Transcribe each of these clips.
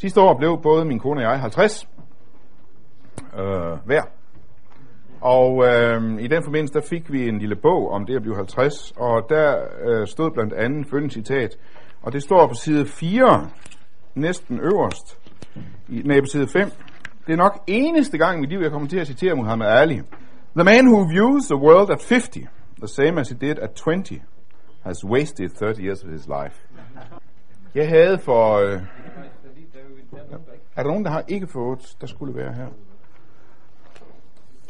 Sidste år blev både min kone og jeg 50 øh, hver. Og øh, i den forbindelse, der fik vi en lille bog om det at blive 50, og der øh, stod blandt andet følgende citat, og det står på side 4, næsten øverst, i, nej, på side 5. Det er nok eneste gang i mit liv, jeg kommer til at citere Muhammad Ali. The man who views the world at 50, the same as he did at 20, has wasted 30 years of his life. Jeg havde for... Øh, er der nogen, der har ikke fået, der skulle være her?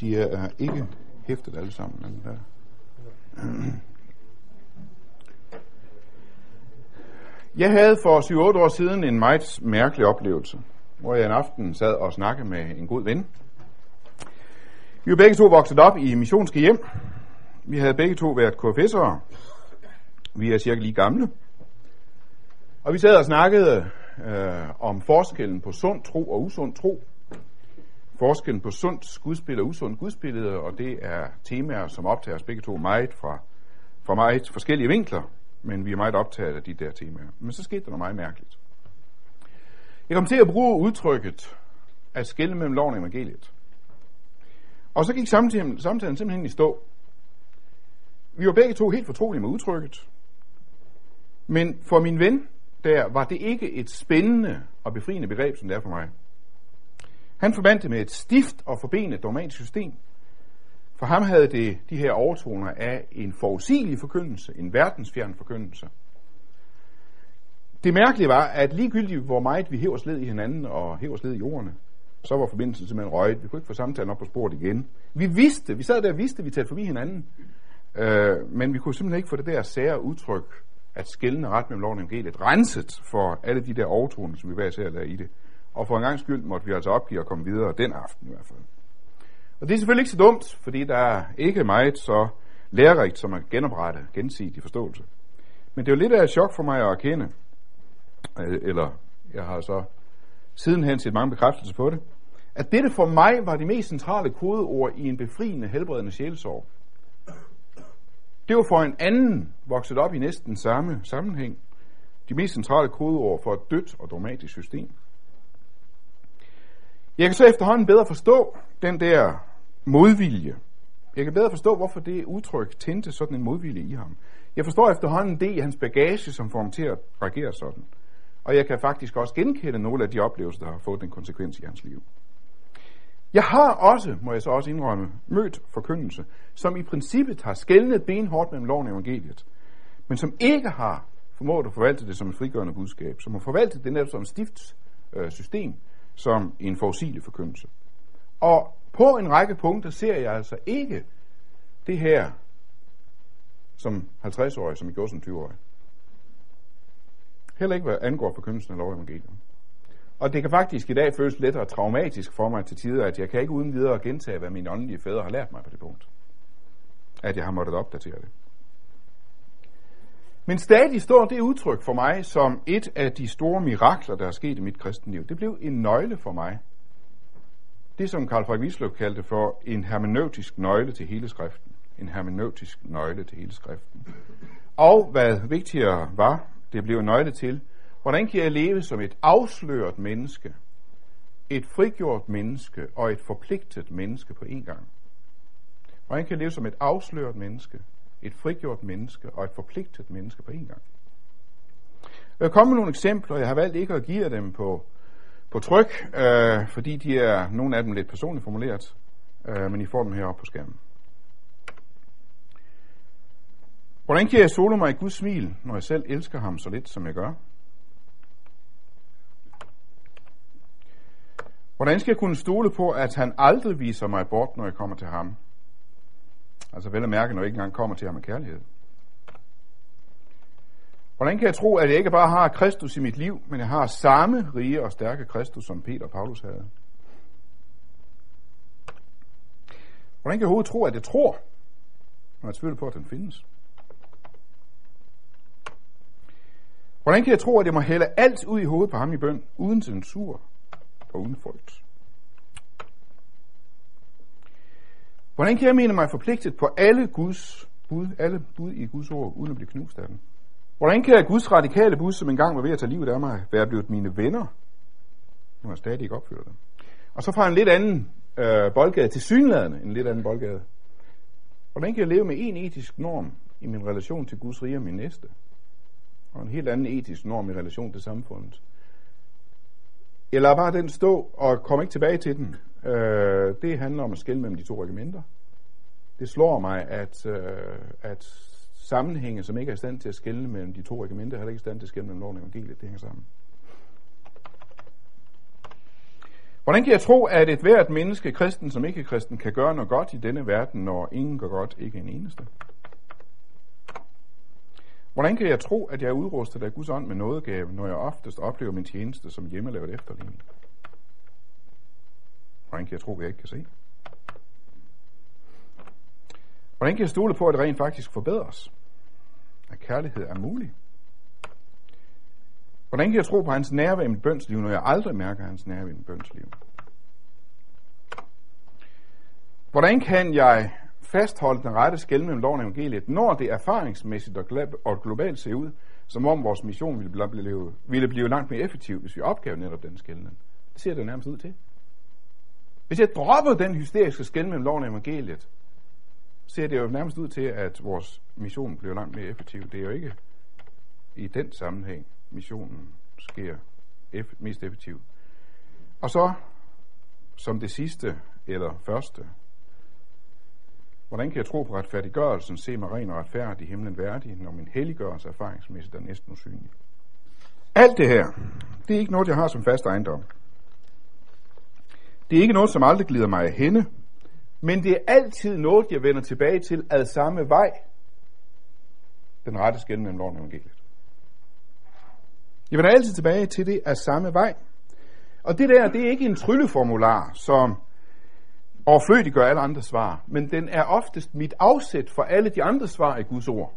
De er ikke hæftet alle sammen. Men der. Jeg havde for 7-8 år siden en meget mærkelig oplevelse, hvor jeg en aften sad og snakkede med en god ven. Vi var begge to vokset op i missionske hjem. Vi havde begge to været KFS'ere. Vi er cirka lige gamle. Og vi sad og snakkede øh, om forskellen på sund tro og usund tro. Forskellen på sundt gudsbillede og usund gudsbillede, og det er temaer, som optager os begge to meget fra, fra meget forskellige vinkler, men vi er meget optaget af de der temaer. Men så skete der noget meget mærkeligt. Jeg kom til at bruge udtrykket at skille mellem loven og evangeliet. Og så gik samtalen, samtalen simpelthen i stå. Vi var begge to helt fortrolige med udtrykket. Men for min ven, der var det ikke et spændende og befriende begreb, som det er for mig. Han forbandt det med et stift og forbenet dogmatisk system. For ham havde det de her overtoner af en forudsigelig forkyndelse, en verdensfjern forkyndelse. Det mærkelige var, at ligegyldigt hvor meget vi hæver sled i hinanden og hæver sled i jordene, så var forbindelsen simpelthen røget. Vi kunne ikke få samtalen op på sporet igen. Vi vidste, vi sad der og vidste, at vi talte forbi hinanden, øh, men vi kunne simpelthen ikke få det der sære udtryk, at skældende ret mellem loven og evangeliet, renset for alle de der overtoner, som vi hver ser der i det. Og for en gang skyld måtte vi altså opgive at komme videre den aften i hvert fald. Og det er selvfølgelig ikke så dumt, fordi der er ikke meget så lærerigt som at genoprette gensidig forståelse. Men det er jo lidt af et chok for mig at erkende, øh, eller jeg har så sidenhen set mange bekræftelser på det, at dette for mig var de mest centrale kodeord i en befriende, helbredende sjælesorg. Det var for en anden, vokset op i næsten samme sammenhæng, de mest centrale kodeord for et dødt og dramatisk system. Jeg kan så efterhånden bedre forstå den der modvilje. Jeg kan bedre forstå, hvorfor det udtryk tændte sådan en modvilje i ham. Jeg forstår efterhånden det i hans bagage, som får ham til at reagere sådan. Og jeg kan faktisk også genkende nogle af de oplevelser, der har fået den konsekvens i hans liv. Jeg har også, må jeg så også indrømme, mødt forkyndelse, som i princippet har skældnet benhårdt mellem loven og evangeliet, men som ikke har formået at forvalte det som et frigørende budskab, som har forvaltet det netop som et stift system, som en forudsigelig forkyndelse. Og på en række punkter ser jeg altså ikke det her som 50-årig, som i går som 20-årig. Heller ikke hvad angår forkyndelsen af lov og evangelium. Og det kan faktisk i dag føles lidt og traumatisk for mig til tider, at jeg kan ikke uden videre gentage, hvad mine åndelige fædre har lært mig på det punkt. At jeg har måttet opdatere det. Men stadig står det udtryk for mig som et af de store mirakler, der er sket i mit kristenliv. Det blev en nøgle for mig. Det, som Karl Frederik Wisløv kaldte for en hermeneutisk nøgle til hele skriften. En hermeneutisk nøgle til hele skriften. Og hvad vigtigere var, det blev en nøgle til, hvordan kan jeg leve som et afsløret menneske, et frigjort menneske og et forpligtet menneske på en gang? Hvordan kan jeg leve som et afsløret menneske, et frigjort menneske og et forpligtet menneske på en gang. Jeg kommer med nogle eksempler, jeg har valgt ikke at give jer dem på, på tryk, øh, fordi de er nogle af dem lidt personligt formuleret, øh, men I får dem heroppe på skærmen. Hvordan kan jeg sole mig i Guds smil, når jeg selv elsker ham så lidt, som jeg gør? Hvordan skal jeg kunne stole på, at han aldrig viser mig bort, når jeg kommer til ham? Altså vel at mærke, når jeg ikke engang kommer til ham med kærlighed. Hvordan kan jeg tro, at jeg ikke bare har Kristus i mit liv, men jeg har samme rige og stærke Kristus, som Peter og Paulus havde? Hvordan kan jeg overhovedet tro, at jeg tror, når jeg tvivler på, at den findes? Hvordan kan jeg tro, at jeg må hælde alt ud i hovedet på ham i bøn, uden censur og uden frygt? Hvordan kan jeg mene mig forpligtet på alle Guds bud, alle bud i Guds ord, uden at blive knust af dem? Hvordan kan jeg Guds radikale bud, som engang var ved at tage livet af mig, være blevet mine venner, når jeg stadig ikke opfylder det. Og så fra en lidt anden øh, boldgade til synlædende en lidt anden boldgade. Hvordan kan jeg leve med en etisk norm i min relation til Guds rige og min næste? Og en helt anden etisk norm i relation til samfundet. Jeg lader bare den stå og kommer ikke tilbage til den. Øh, det handler om at skille mellem de to regimenter. Det slår mig, at, øh, at sammenhænge, som ikke er i stand til at skille mellem de to regimenter, heller ikke i stand til at skille mellem loven og evangeliet. Det hænger sammen. Hvordan kan jeg tro, at et hvert menneske, kristen som ikke kristen, kan gøre noget godt i denne verden, når ingen gør godt, ikke en eneste? Hvordan kan jeg tro, at jeg er udrustet af Guds ånd med nådegave, når jeg oftest oplever min tjeneste som hjemmelavet efterligning? Hvordan kan jeg tro, at jeg ikke kan se? Hvordan kan jeg stole på, at det rent faktisk forbedres? At kærlighed er mulig? Hvordan kan jeg tro på hans nærvær i mit bønsliv, når jeg aldrig mærker hans nærvær i mit bønsliv? Hvordan kan jeg fastholde den rette skæld mellem loven og evangeliet, når det erfaringsmæssigt og globalt ser ud, som om vores mission ville blive, ville blive langt mere effektiv, hvis vi opgav netop den skældning? Det ser det nærmest ud til. Hvis jeg dropper den hysteriske skæld mellem loven og evangeliet, ser det jo nærmest ud til, at vores mission bliver langt mere effektiv. Det er jo ikke i den sammenhæng, missionen sker eff- mest effektivt. Og så, som det sidste eller første, hvordan kan jeg tro på retfærdiggørelsen, se mig ren og retfærdig, himlen værdig, når min helliggørelse erfaringsmæssigt er næsten usynlig? Alt det her, det er ikke noget, jeg har som fast ejendom. Det er ikke noget, som aldrig glider mig af hende, men det er altid noget, jeg vender tilbage til ad samme vej. Den rette skæld mellem loven og evangeliet. Jeg vender altid tilbage til det af samme vej. Og det der, det er ikke en trylleformular, som overflødigt gør alle andre svar, men den er oftest mit afsæt for alle de andre svar i Guds ord.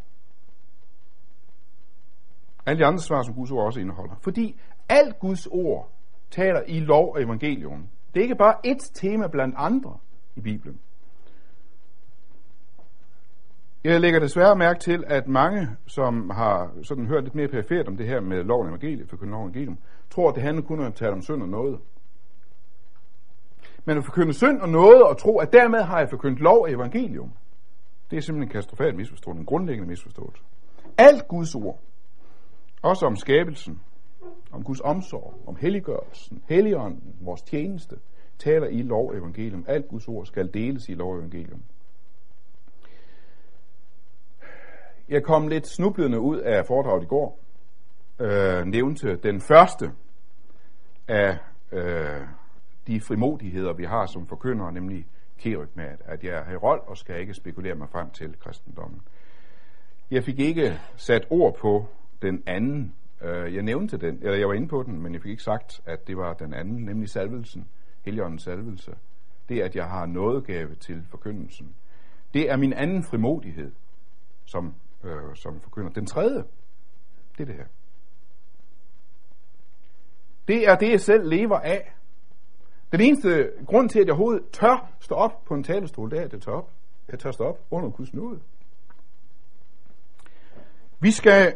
Alle de andre svar, som Guds ord også indeholder. Fordi alt Guds ord taler i lov og evangelium. Det er ikke bare et tema blandt andre i Bibelen. Jeg lægger desværre mærke til, at mange, som har sådan hørt lidt mere perifert om det her med loven og evangeliet, for kun loven og evangelium, tror, at det handler kun om at tale om synd og noget. Men at forkynde synd og noget, og tro, at dermed har jeg forkyndt lov og evangelium, det er simpelthen en katastrofal misforståelse, en grundlæggende misforståelse. Alt Guds ord, også om skabelsen, om Guds omsorg, om helliggørelsen, helligånden, vores tjeneste, taler i lov og evangelium. Alt Guds ord skal deles i lov og evangelium. Jeg kom lidt snublende ud af foredraget i går. Øh, nævnte den første af øh, de frimodigheder, vi har som forkyndere, nemlig kerygmat, at jeg er herold og skal ikke spekulere mig frem til kristendommen. Jeg fik ikke sat ord på den anden. Øh, jeg nævnte den, eller jeg var inde på den, men jeg fik ikke sagt, at det var den anden, nemlig salvelsen, Helligåndens salvelse. Det, at jeg har nådegave til forkyndelsen. Det er min anden frimodighed som øh, som forkynder. Den tredje, det er det her. Det er det, jeg selv lever af. Den eneste grund til, at jeg overhovedet tør stå op på en talestol, det er, at jeg tør op. Jeg tør stå op under Guds nåde. Vi skal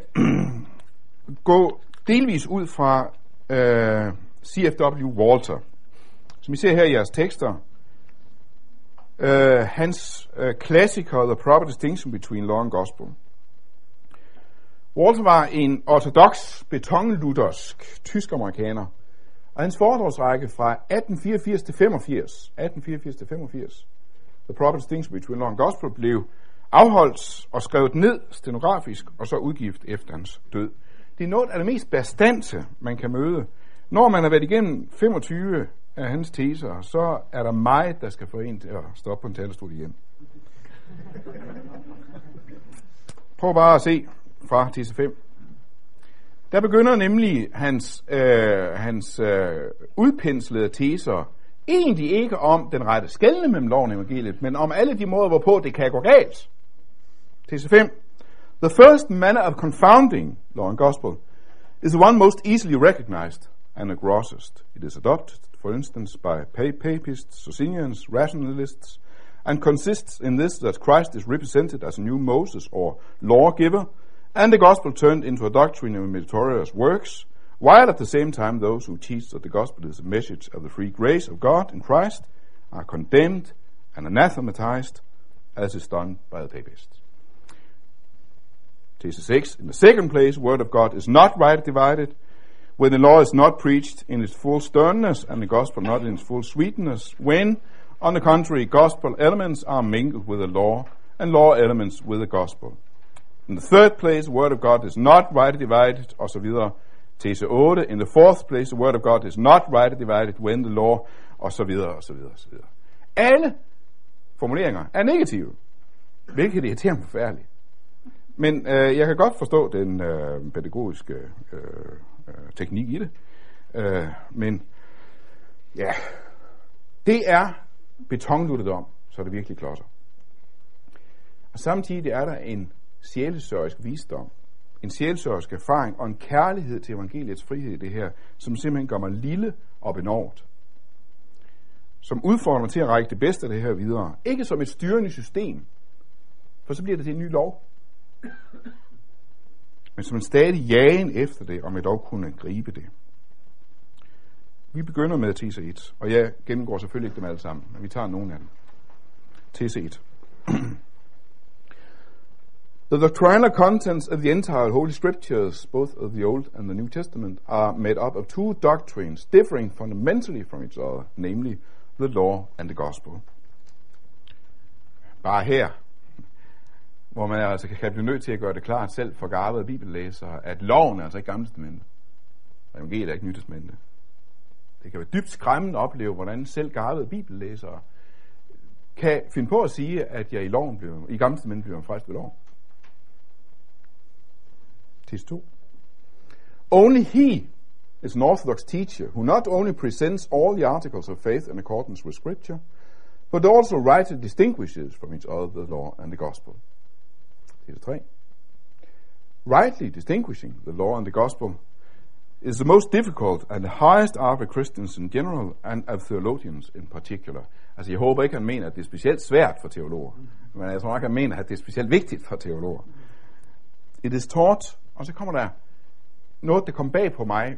gå delvis ud fra øh, C.F.W. Walter. Som I ser her i jeres tekster, øh, hans øh, klassiker, The Proper Distinction Between Law and Gospel. Walter var en ortodox, betonluthersk tysk-amerikaner, og hans foredragsrække fra 1884 til 85, 1884 til 85, The Prophets Things Between Law Long Gospel, blev afholdt og skrevet ned stenografisk, og så udgivet efter hans død. Det er noget af det mest bestandte, man kan møde. Når man har været igennem 25 af hans teser, så er der meget, der skal få en til at stoppe på en talerstol igen. Prøv bare at se fra tese 5. Der begynder nemlig hans, øh, hans øh, udpenslede teser egentlig ikke om den rette skældne mellem loven og evangeliet, men om alle de måder, hvorpå det kan gå galt. Tese 5. The first manner of confounding law and gospel is the one most easily recognized and the grossest. It is adopted, for instance, by papists, Socinians, rationalists, and consists in this that Christ is represented as a new Moses or lawgiver, and the gospel turned into a doctrine of meritorious works, while at the same time those who teach that the gospel is a message of the free grace of God in Christ are condemned and anathematized as is done by the papists. Thesis 6. In the second place, word of God is not rightly divided, when the law is not preached in its full sternness and the gospel not in its full sweetness, when, on the contrary, gospel elements are mingled with the law and law elements with the gospel. In the third place, the word of God is not rightly divided, osv. Tese 8. In the fourth place, the word of God is not rightly divided when the law, osv. osv. osv. Alle formuleringer er negative, hvilket irriterer mig forfærdeligt. Men øh, jeg kan godt forstå den øh, pædagogiske øh, øh, teknik i det. Øh, men ja, det er betonluttet om, så det virkelig klodser. Og samtidig er der en sjælesørgisk visdom, en sjælesørgisk erfaring og en kærlighed til evangeliets frihed i det her, som simpelthen gør mig lille og benådt. Som udfordrer mig til at række det bedste af det her videre. Ikke som et styrende system, for så bliver det til en ny lov. Men som en stadig jagen efter det, om jeg dog kunne gribe det. Vi begynder med tc 1, og jeg gennemgår selvfølgelig ikke dem alle sammen, men vi tager nogle af dem. tc 1. The doctrinal contents of the entire Holy Scriptures, both of the Old and the New Testament, are made up of two doctrines differing fundamentally from each other, namely the law and the gospel. Bare her, hvor man altså kan blive nødt til at gøre det klart selv for garvede bibellæsere, at loven er altså ikke gamle testamente. Og evangeliet er ikke nyt testamente. Det kan være dybt skræmmende at opleve, hvordan selv garvede bibellæsere kan finde på at sige, at jeg i loven blev, i gamle testamente bliver frelst ved lov. Tis 2. Only he is an orthodox teacher who not only presents all the articles of faith in accordance with Scripture, but also rightly distinguishes from each other the law and the gospel. Tis 3. Rightly distinguishing the law and the gospel is the most difficult and the highest art of Christians in general and of theologians in particular. Altså, jeg håber ikke, han mener, at det er specielt svært for teologer. Men jeg tror nok, han mener, at det er specielt vigtigt for teologer. It is taught, og så kommer der noget, der kom bag på mig,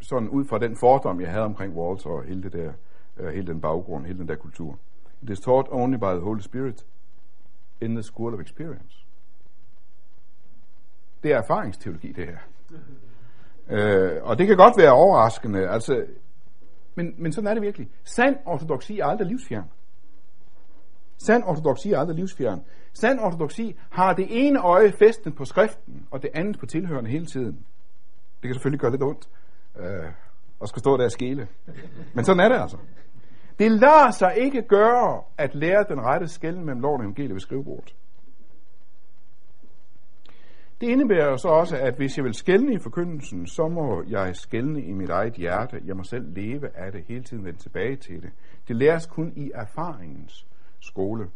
sådan ud fra den fordom, jeg havde omkring Walter og hele, det der, uh, hele den baggrund, hele den der kultur. It is taught only by the Holy Spirit in the school of experience. Det er erfaringsteologi, det her. Øh, og det kan godt være overraskende, altså, men, men sådan er det virkelig. Sand ortodoksi er aldrig livsfjern. Sand ortodoxi er aldrig livsfjern. Sand ortodoksi har det ene øje festen på skriften, og det andet på tilhørende hele tiden. Det kan selvfølgelig gøre lidt ondt, øh, at skal stå der og skele. Men sådan er det altså. Det lader sig ikke gøre at lære den rette skælden mellem loven og evangeliet ved skrivebordet. Det indebærer så også, at hvis jeg vil skælne i forkyndelsen, så må jeg skælne i mit eget hjerte. Jeg må selv leve af det, hele tiden vende tilbage til det. Det læres kun i erfaringens skole.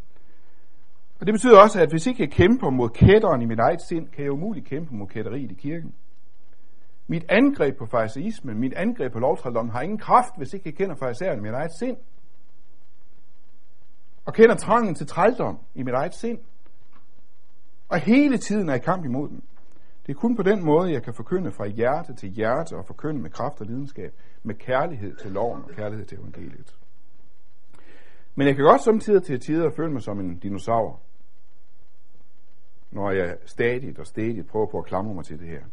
Og det betyder også, at hvis ikke jeg kæmper mod kætteren i mit eget sind, kan jeg umuligt kæmpe mod kætteriet i kirken. Mit angreb på fariseismen, mit angreb på lovtrældom har ingen kraft, hvis ikke jeg kender fariseren i mit eget sind. Og kender trangen til trældom i mit eget sind. Og hele tiden er i kamp imod den. Det er kun på den måde, jeg kan forkynde fra hjerte til hjerte og forkynde med kraft og lidenskab, med kærlighed til loven og kærlighed til evangeliet. Men jeg kan godt samtidig til tider føle mig som en dinosaur, når jeg stadigt og stadigt prøver på at klamre mig til det her.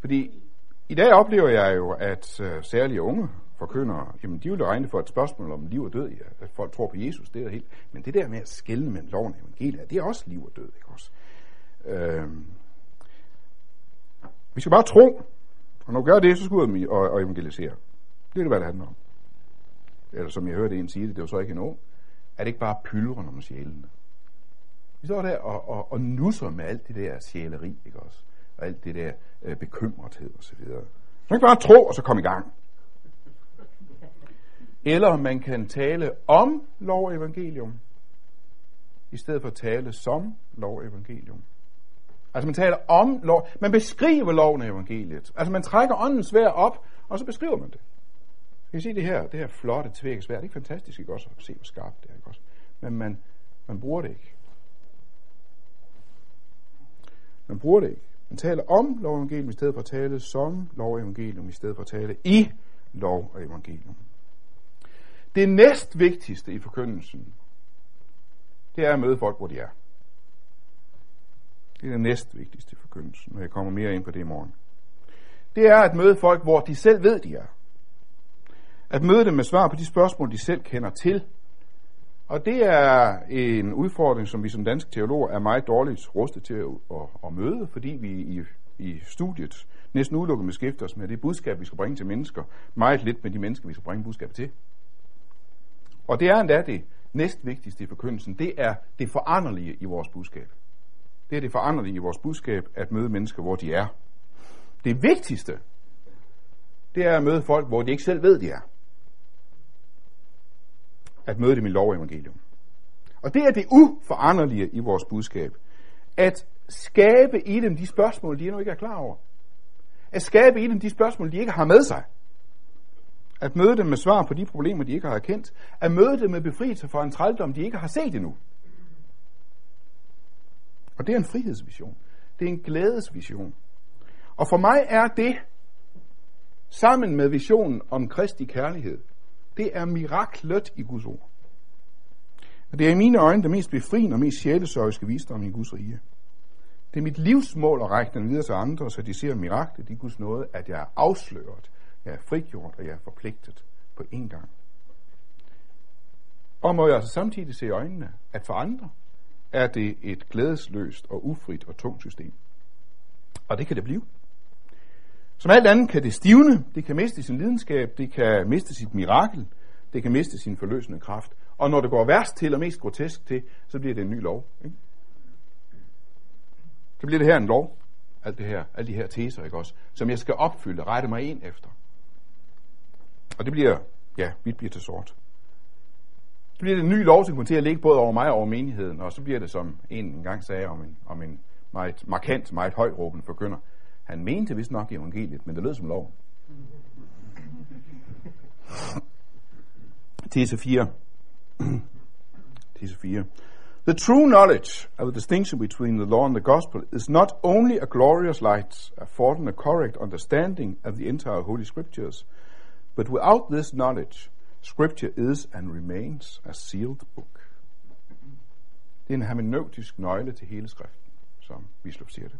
Fordi i dag oplever jeg jo, at uh, særlige unge forkyndere, jamen de vil regne for et spørgsmål om liv og død, ja, at folk tror på Jesus, det er helt. Men det der med at skælne mellem loven og evangeliet, det er også liv og død, ikke også? Øh, vi skal bare tro, og når vi gør det, så skal vi ud og, og evangelisere. Det er det, hvad det handler om. Eller som jeg hørte en sige det, det var så ikke en ung. Er det ikke bare pyldren om sjælene? Vi står der og, og, og nusser med alt det der sjæleri, ikke også? Og alt det der øh, bekymrethed og så videre. Så man kan bare tro, og så komme i gang. Eller man kan tale om lov og evangelium, i stedet for at tale som lov og evangelium. Altså man taler om lov. Man beskriver loven og evangeliet. Altså man trækker åndens svær op, og så beskriver man det. Kan I se det her, det her flotte tvækkesvær? Det er ikke fantastisk, ikke også? At se, hvor skarpt det er. Men man, man bruger det ikke. Man bruger det ikke. Man taler om lov og evangelium i stedet for at tale som lov og evangelium i stedet for at tale i lov og evangelium. Det næst vigtigste i forkyndelsen, det er at møde folk, hvor de er. Det er det næst vigtigste i forkyndelsen, og jeg kommer mere ind på det i morgen. Det er at møde folk, hvor de selv ved, de er. At møde dem med svar på de spørgsmål, de selv kender til. Og det er en udfordring, som vi som danske teologer er meget dårligt rustet til at, at, at møde, fordi vi i, i studiet næsten udelukkende beskæftiger os med det budskab, vi skal bringe til mennesker, meget lidt med de mennesker, vi skal bringe budskabet til. Og det er endda det næstvigtigste i forkyndelsen, det er det foranderlige i vores budskab. Det er det foranderlige i vores budskab, at møde mennesker, hvor de er. Det vigtigste, det er at møde folk, hvor de ikke selv ved, de er. At møde dem i lov evangelium. Og det er det uforanderlige i vores budskab. At skabe i dem de spørgsmål, de endnu ikke er klar over. At skabe i dem de spørgsmål, de ikke har med sig. At møde dem med svar på de problemer, de ikke har erkendt. At møde dem med befrielse fra en trældom, de ikke har set endnu. Og det er en frihedsvision. Det er en glædesvision. Og for mig er det, sammen med visionen om Kristi kærlighed, det er miraklet i Guds ord. Og det er i mine øjne det mest befriende og mest sjælesørgiske visdom i Guds rige. Det er mit livsmål at række den videre til andre, så de ser miraklet i Guds nåde, at jeg er afsløret, jeg er frigjort, og jeg er forpligtet på én gang. Og må jeg altså samtidig se i øjnene, at for andre er det et glædesløst og ufrit og tungt system. Og det kan det blive. Som alt andet kan det stivne, det kan miste sin lidenskab, det kan miste sit mirakel, det kan miste sin forløsende kraft. Og når det går værst til og mest grotesk til, så bliver det en ny lov. Ikke? Så bliver det her en lov, alt det her, alle de her teser, ikke også, som jeg skal opfylde, rette mig ind efter. Og det bliver, ja, mit bliver til sort. Så bliver det en ny lov, som kommer til at ligge både over mig og over menigheden, og så bliver det, som en engang sagde om en, om en meget markant, meget højråbende forkynder, han mente vist nok evangeliet, men det lød som lov. Tese 4. Tese 4. The true knowledge of the distinction between the law and the gospel is not only a glorious light affording a correct understanding of the entire Holy Scriptures, but without this knowledge, Scripture is and remains a sealed book. Det er en hermeneutisk nøgle til hele skriften, som Bislov siger det.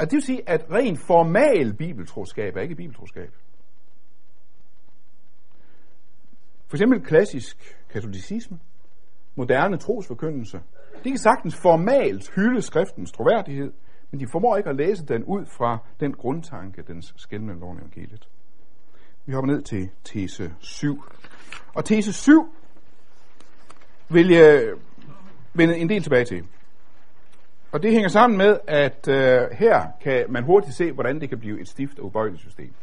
At det vil sige, at rent formal bibeltroskab er ikke bibeltroskab. For eksempel klassisk katolicisme, moderne trosforkyndelse, de kan sagtens formalt hylde skriftens troværdighed, men de formår ikke at læse den ud fra den grundtanke, dens skældende loven evangeliet. Vi hopper ned til tese 7. Og tese 7 vil jeg vende en del tilbage til. Og det hænger sammen med, at øh, her kan man hurtigt se, hvordan det kan blive et stift og ubøjeligt system.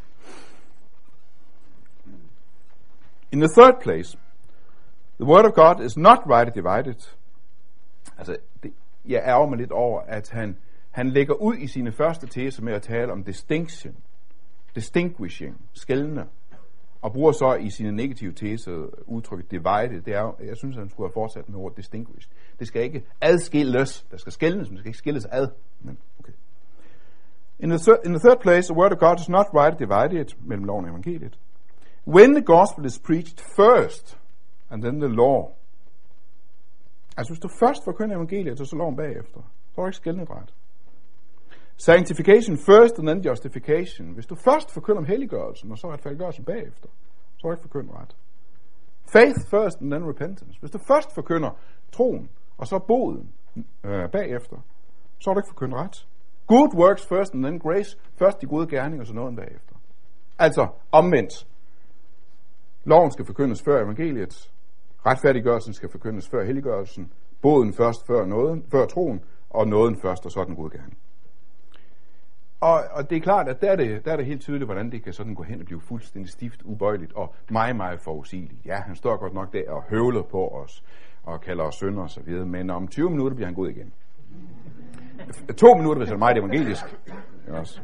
In the third place, the word of God is not rightly divided. Altså, det, jeg ærger mig lidt over, at han, han lægger ud i sine første teser med at tale om distinction, distinguishing, skældende, og bruger så i sine negative teser udtrykket divided. Det er, jeg synes, at han skulle have fortsat med ordet distinguished. Det skal ikke adskilles. Der skal skilles, men det skal ikke skilles ad. Men okay. In the, third, in the third place, the word of God is not right divided mellem loven og evangeliet. When the gospel is preached first, and then the law. Altså hvis du først forkynder evangeliet, så så loven bagefter. Så er du ikke skældnet ret. Sanctification first and then justification. Hvis du først forkynder om helliggørelsen, og så retfærdiggørelsen bagefter, så er du ikke forkyndt ret. Faith first and then repentance. Hvis du først forkynder troen, og så boden øh, bagefter, så er du ikke forkyndt ret. Good works first and then grace. Først de gode gerninger, og så noget bagefter. Altså omvendt. Loven skal forkyndes før evangeliet. Retfærdiggørelsen skal forkyndes før helliggørelsen. Boden først før, nåden, før troen, og nåden først, og så den gode gerning. Og, og det er klart, at der er, det, der er det helt tydeligt, hvordan det kan sådan gå hen og blive fuldstændig stift, ubøjeligt og meget, meget forudsigeligt. Ja, han står godt nok der og høvler på os og kalder os sønder og så videre, men om 20 minutter bliver han god igen. To minutter, hvis det er meget evangelisk. Også.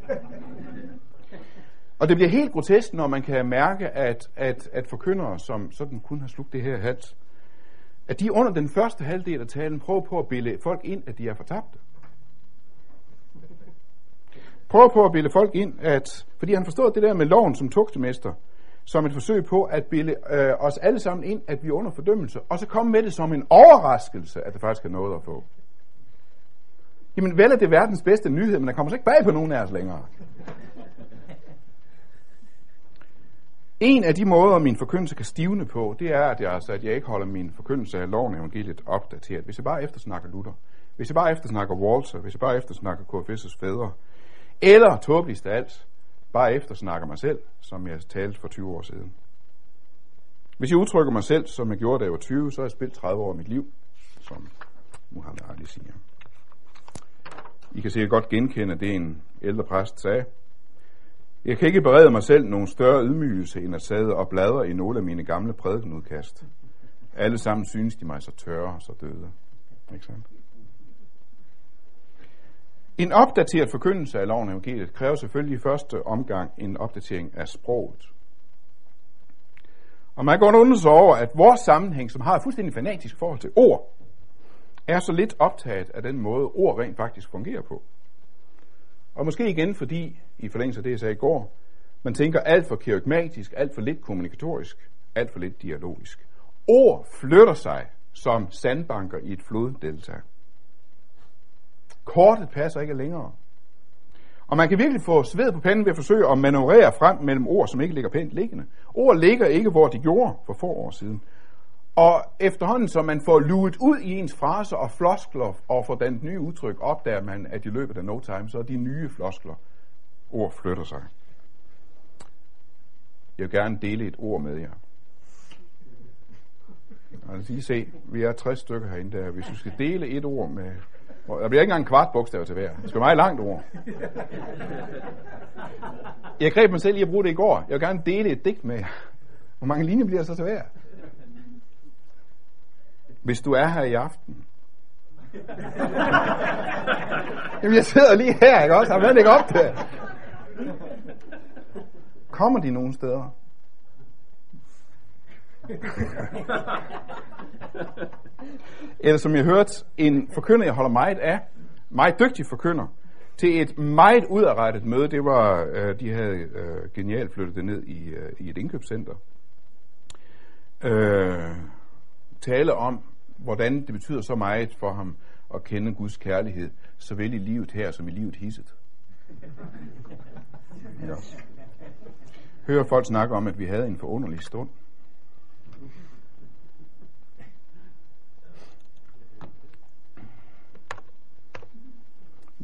Og det bliver helt grotesk, når man kan mærke, at, at, at forkyndere, som sådan kun har slugt det her hat, at de under den første halvdel af talen prøver på at bilde folk ind, at de er fortabte prøver på at bilde folk ind, at, fordi han forstod det der med loven som tugtemester, som et forsøg på at bilde øh, os alle sammen ind, at vi er under fordømmelse, og så komme med det som en overraskelse, at det faktisk er noget at få. Jamen vel er det verdens bedste nyhed, men der kommer så ikke bag på nogen af os længere. En af de måder, min forkyndelse kan stivne på, det er, at jeg, altså, at jeg ikke holder min forkyndelse af loven evangeliet opdateret. Hvis jeg bare eftersnakker Luther, hvis jeg bare eftersnakker Walter, hvis jeg bare eftersnakker KFS' fædre, eller tåbeligst af alt, bare eftersnakker mig selv, som jeg talte for 20 år siden. Hvis jeg udtrykker mig selv, som jeg gjorde, da jeg var 20, så har jeg spillet 30 år af mit liv, som Muhammed Ali siger. I kan sikkert godt genkende det, en ældre præst sagde. Jeg kan ikke berede mig selv nogen større ydmygelse, end at sidde og bladre i nogle af mine gamle prædikenudkast. Alle sammen synes de mig så tørre og så døde. Ikke sandt? En opdateret forkyndelse af loven evangeliet kræver selvfølgelig i første omgang en opdatering af sproget. Og man kan godt undre sig over, at vores sammenhæng, som har et fuldstændig fanatisk forhold til ord, er så lidt optaget af den måde, ord rent faktisk fungerer på. Og måske igen fordi, i forlængelse af det, jeg sagde i går, man tænker alt for kirkmatisk, alt for lidt kommunikatorisk, alt for lidt dialogisk. Ord flytter sig som sandbanker i et floddelta. Kortet passer ikke længere. Og man kan virkelig få sved på panden ved at forsøge at manøvrere frem mellem ord, som ikke ligger pænt liggende. Ord ligger ikke, hvor de gjorde for få år siden. Og efterhånden, som man får luet ud i ens fraser og floskler og får dannet nye udtryk, opdager man, at i løbet af no time, så er de nye floskler, ord flytter sig. Jeg vil gerne dele et ord med jer. Altså lige se, vi er 60 stykker herinde der. Hvis du skal dele et ord med... Der bliver ikke engang en kvart bogstav til hver. Det skal være meget langt ord. Jeg greb mig selv i at bruge det i går. Jeg vil gerne dele et digt med jer. Hvor mange linjer bliver der så til hver? Hvis du er her i aften. Jamen, jeg sidder lige her, ikke også? Har ikke op til. Kommer de nogen steder? Eller som jeg hørte, en forkynder, jeg holder meget af, meget dygtig forkynder, til et meget udarbejdet møde. Det var, øh, de havde øh, genialt flyttet det ned i, øh, i et indkøbscenter. Øh, tale om, hvordan det betyder så meget for ham at kende Guds kærlighed, såvel i livet her som i livet hisset. Ja. Hører folk snakke om, at vi havde en forunderlig stund.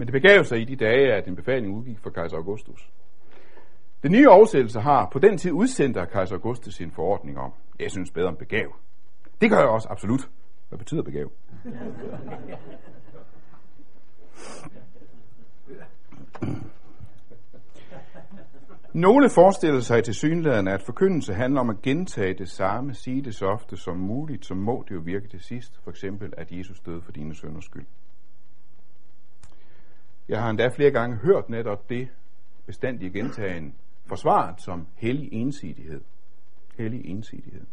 Men det begav sig i de dage, at en befaling udgik fra kejser Augustus. Den nye oversættelse har på den tid udsendt af kejser Augustus sin forordning om, jeg synes bedre om begav. Det gør jeg også, absolut. Hvad betyder begav? Nogle forestiller sig til synligheden, at forkyndelse handler om at gentage det samme, sige det så ofte som muligt, så må det jo virke til sidst, for eksempel at Jesus døde for dine sønders skyld. Jeg har endda flere gange hørt netop det bestandige gentagen forsvaret som hellig ensidighed. Hellig ensidighed.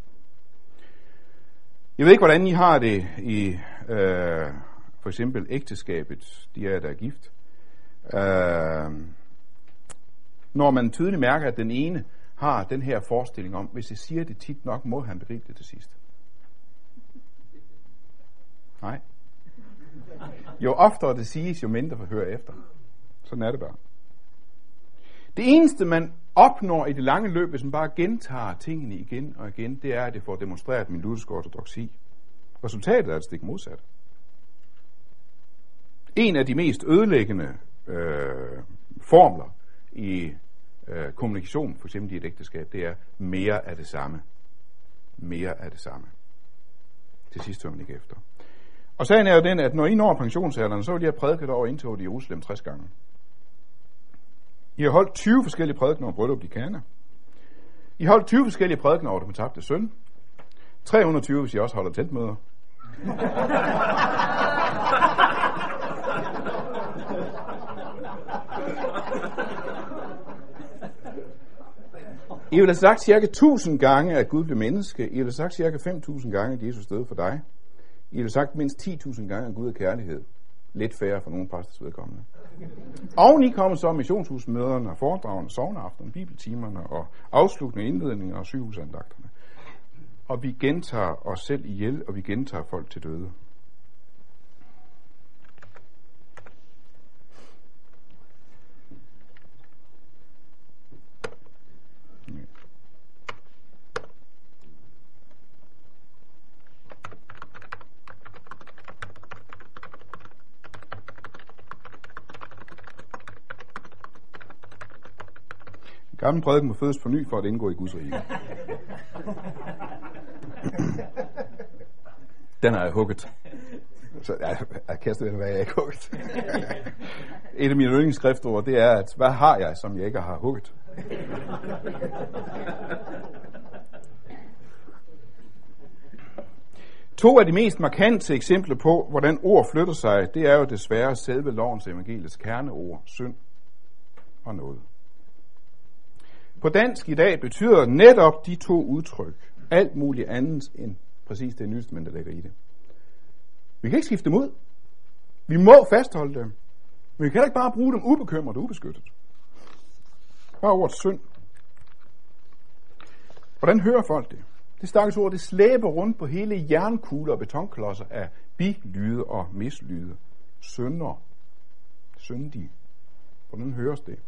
Jeg ved ikke, hvordan I har det i øh, for eksempel ægteskabet, de er der er gift. Øh, når man tydeligt mærker, at den ene har den her forestilling om, hvis jeg siger det tit nok, må han begribe det til sidst. Nej. Jo oftere det siges, jo mindre hører efter. Sådan er det bare. Det eneste, man opnår i det lange løb, hvis man bare gentager tingene igen og igen, det er, at det får demonstreret min lutherske ortodoxi. Resultatet er et stik modsat. En af de mest ødelæggende øh, formler i øh, kommunikation, for eksempel i et ægteskab, det er mere af det samme. Mere af det samme. Til sidst hører man ikke efter. Og sagen er jo den, at når I når pensionsalderen, så vil jeg have prædiket over indtoget i Jerusalem 60 gange. I har holdt 20 forskellige prædikener om bryllup i Kana. I har holdt 20 forskellige prædikener over den tabte søn. 320, hvis I også holder teltmøder. I vil have sagt cirka 1000 gange, at Gud blev menneske. I vil have sagt cirka 5000 gange, at Jesus døde for dig. I har sagt mindst 10.000 gange, at Gud er kærlighed. Lidt færre for nogle præsters vedkommende. Og I kommer så missionshusmøderne, foredragene, sovneaftenen, bibeltimerne og afsluttende indledninger og sygehusandagterne. Og vi gentager os selv ihjel, og vi gentager folk til døde. Gammel prædiken må fødes på ny for at indgå i Guds rige. Den har jeg hugget. Så jeg, jeg kaster den, hvad jeg ikke hugget. Et af mine yndlingsskriftord, det er, at hvad har jeg, som jeg ikke har hugget? To af de mest markante eksempler på, hvordan ord flytter sig, det er jo desværre selve lovens evangeliets kerneord, synd og noget. På dansk i dag betyder netop de to udtryk alt muligt andet end præcis det nyeste, der ligger i det. Vi kan ikke skifte dem ud. Vi må fastholde dem. Men vi kan ikke bare bruge dem ubekymret og ubeskyttet. Bare ordet synd. Hvordan hører folk det? Det stakkels ord, det slæber rundt på hele jernkugler og betonklodser af bilyde og mislyde. Sønder. Syndige. Hvordan høres det?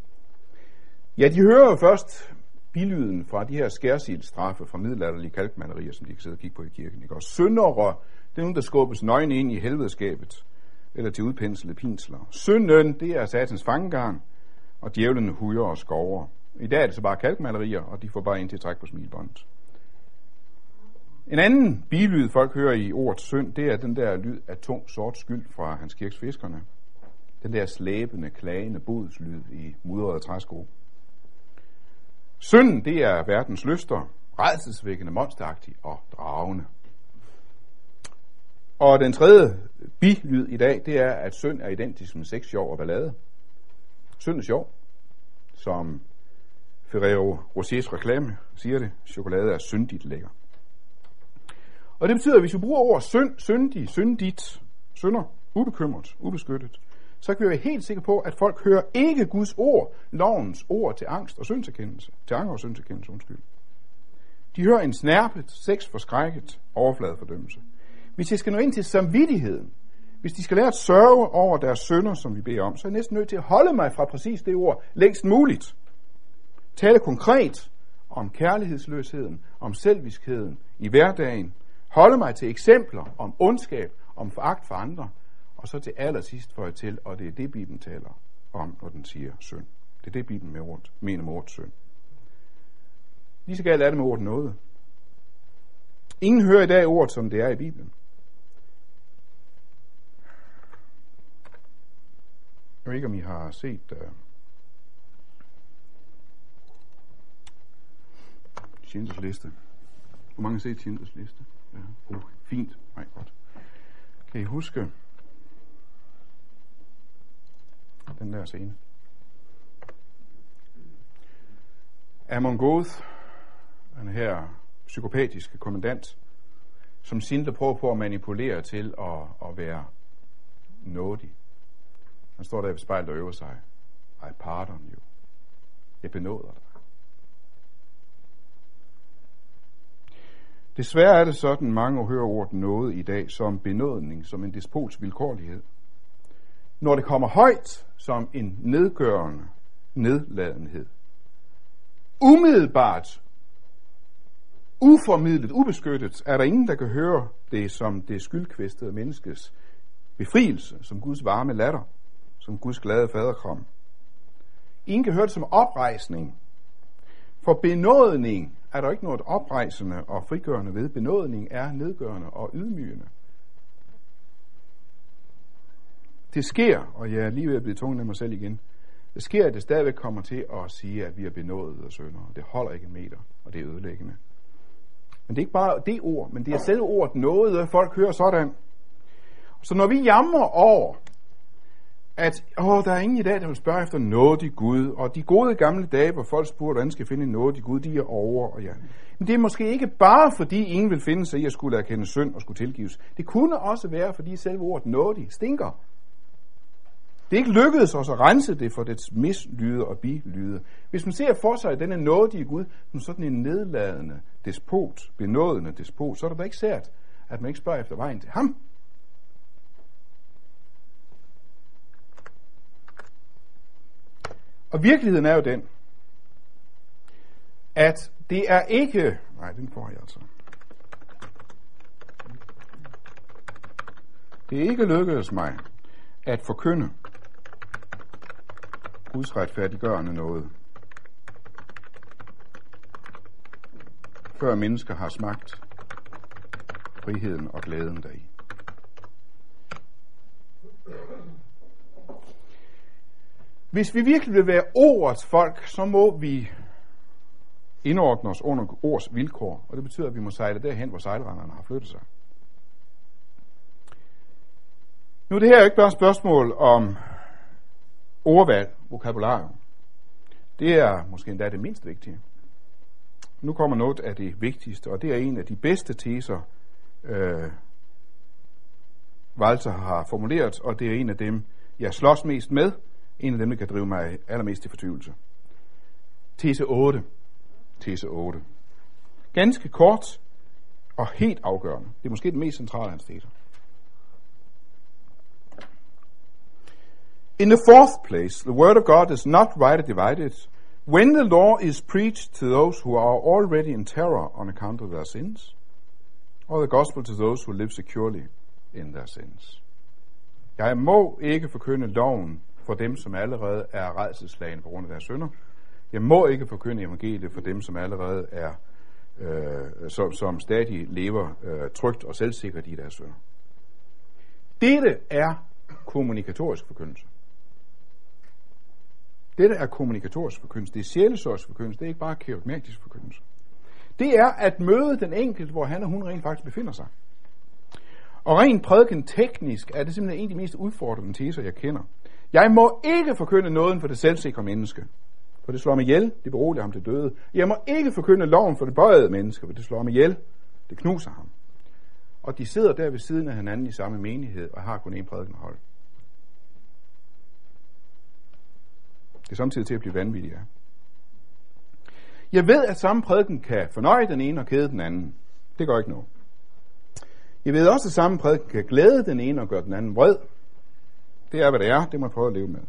Ja, de hører jo først bilyden fra de her skærsildstraffe fra middelalderlige kalkmalerier, som de kan sidde og kigge på i kirken. Ikke? Og syndere, det er nogen, der skubbes nøgne ind i helvedeskabet, eller til udpenslede pinsler. Synden, det er satans fangegarn, og djævlen hujer og skover. I dag er det så bare kalkmalerier, og de får bare ind til at trække på smilbåndet. En anden bilyd, folk hører i ordet synd, det er den der lyd af tung sort skyld fra Hans Kirks fiskerne. Den der slæbende, klagende bodslyd i mudrede træsko. Synden, det er verdens lyster, redselsvækkende, monsteragtig og dragende. Og den tredje bilyd i dag, det er, at synd er identisk med sex, sjov og ballade. Synd er sjov, som Ferrero Rochers reklame siger det. Chokolade er syndigt lækker. Og det betyder, at hvis vi bruger ord synd, syndig, syndigt, synder, ubekymret, ubeskyttet, så kan vi være helt sikre på, at folk hører ikke Guds ord, lovens ord til angst og syndserkendelse, til anger og syndserkendelse, undskyld. De hører en snærpet, sexforskrækket overfladefordømmelse. Hvis de skal nå ind til samvittigheden, hvis de skal lære at sørge over deres sønder, som vi beder om, så er jeg næsten nødt til at holde mig fra præcis det ord længst muligt. Tale konkret om kærlighedsløsheden, om selviskheden i hverdagen. Holde mig til eksempler om ondskab, om foragt for andre, og så til allersidst får jeg til, og det er det, Bibelen taler om, når den siger synd. Det er det, Bibelen med ordet, mener med ordet synd. Lige så galt er det med ordet noget. Ingen hører i dag ordet, som det er i Bibelen. Jeg ved ikke, om I har set uh, Schindlers liste. Hvor mange har set Schindlers liste? Ja. Uh, fint. Nej, godt. Kan I huske, den der scene. Amon Goth, den her psykopatiske kommandant, som Sindler prøver på at manipulere til at, at være nådig. Han står der ved spejlet og øver sig. I pardon you. Jeg benåder dig. Desværre er det sådan, mange hører ordet noget i dag som benådning, som en despots vilkårlighed. Når det kommer højt, som en nedgørende nedladenhed. Umiddelbart, uformidlet, ubeskyttet, er der ingen, der kan høre det som det skyldkvæstede menneskes befrielse, som Guds varme latter, som Guds glade faderkram. Ingen kan høre det som oprejsning. For benådning er der ikke noget oprejsende og frigørende ved. Benådning er nedgørende og ydmygende. Det sker, og jeg er lige ved at blive tvunget af mig selv igen, det sker, at det stadigvæk kommer til at sige, at vi er benådet af sønder. Det holder ikke en meter, og det er ødelæggende. Men det er ikke bare det ord, men det er selv ordet noget, folk hører sådan. Så når vi jammer over, at åh, der er ingen i dag, der vil spørge efter noget i Gud, og de gode gamle dage, hvor folk spurgte, hvordan skal finde noget i Gud, de er over, og ja. Men det er måske ikke bare, fordi ingen vil finde sig i at skulle erkende synd og skulle tilgives. Det kunne også være, fordi selve ordet nådig stinker. Det er ikke lykkedes os at rense det for dets mislyde og bilyde. Hvis man ser for sig denne nådige Gud som sådan en nedladende despot, benådende despot, så er det da ikke sært, at man ikke spørger efter vejen til ham. Og virkeligheden er jo den, at det er ikke... Nej, den får jeg altså. Det er ikke lykkedes mig at forkynde Guds retfærdiggørende noget, før mennesker har smagt friheden og glæden deri. Hvis vi virkelig vil være ordets folk, så må vi indordne os under ords vilkår, og det betyder, at vi må sejle derhen, hvor sejlrenderne har flyttet sig. Nu er det her ikke bare et spørgsmål om ordvalg, vokabularium. Det er måske endda det mindst vigtige. Nu kommer noget af det vigtigste, og det er en af de bedste teser, øh, Walter har formuleret, og det er en af dem, jeg slås mest med, en af dem, der kan drive mig allermest til fortvivlelse. Tese 8. Tese 8. Ganske kort og helt afgørende. Det er måske det mest centrale af hans teser. In the fourth place, the word of God is not rightly divided. When the law is preached to those who are already in terror on account of their sins, or the gospel to those who live securely in their sins. Jeg må ikke forkynde loven for dem, som allerede er redselslagende på grund af deres synder. Jeg må ikke forkynde evangeliet for dem, som allerede er, øh, som, som stadig lever øh, trygt og selvsikkert i deres synder. Dette er kommunikatorisk forkyndelse. Dette er kommunikatorisk forkyndelse. Det er sjælesorgs forkyndelse. Det er ikke bare karismatisk forkyndelse. Det er at møde den enkelte, hvor han og hun rent faktisk befinder sig. Og rent prædiken teknisk er det simpelthen en af de mest udfordrende teser, jeg kender. Jeg må ikke forkynde nåden for det selvsikre menneske, for det slår mig ihjel, det beroliger ham til døde. Jeg må ikke forkynde loven for det bøjede menneske, for det slår mig ihjel, det knuser ham. Og de sidder der ved siden af hinanden i samme menighed og har kun én prædiken at holde. Det er samtidig til at blive vanvittigt. Jeg ved, at samme prædiken kan fornøje den ene og kede den anden. Det gør ikke noget. Jeg ved også, at samme prædiken kan glæde den ene og gøre den anden vred. Det er, hvad det er. Det må jeg prøve at leve med.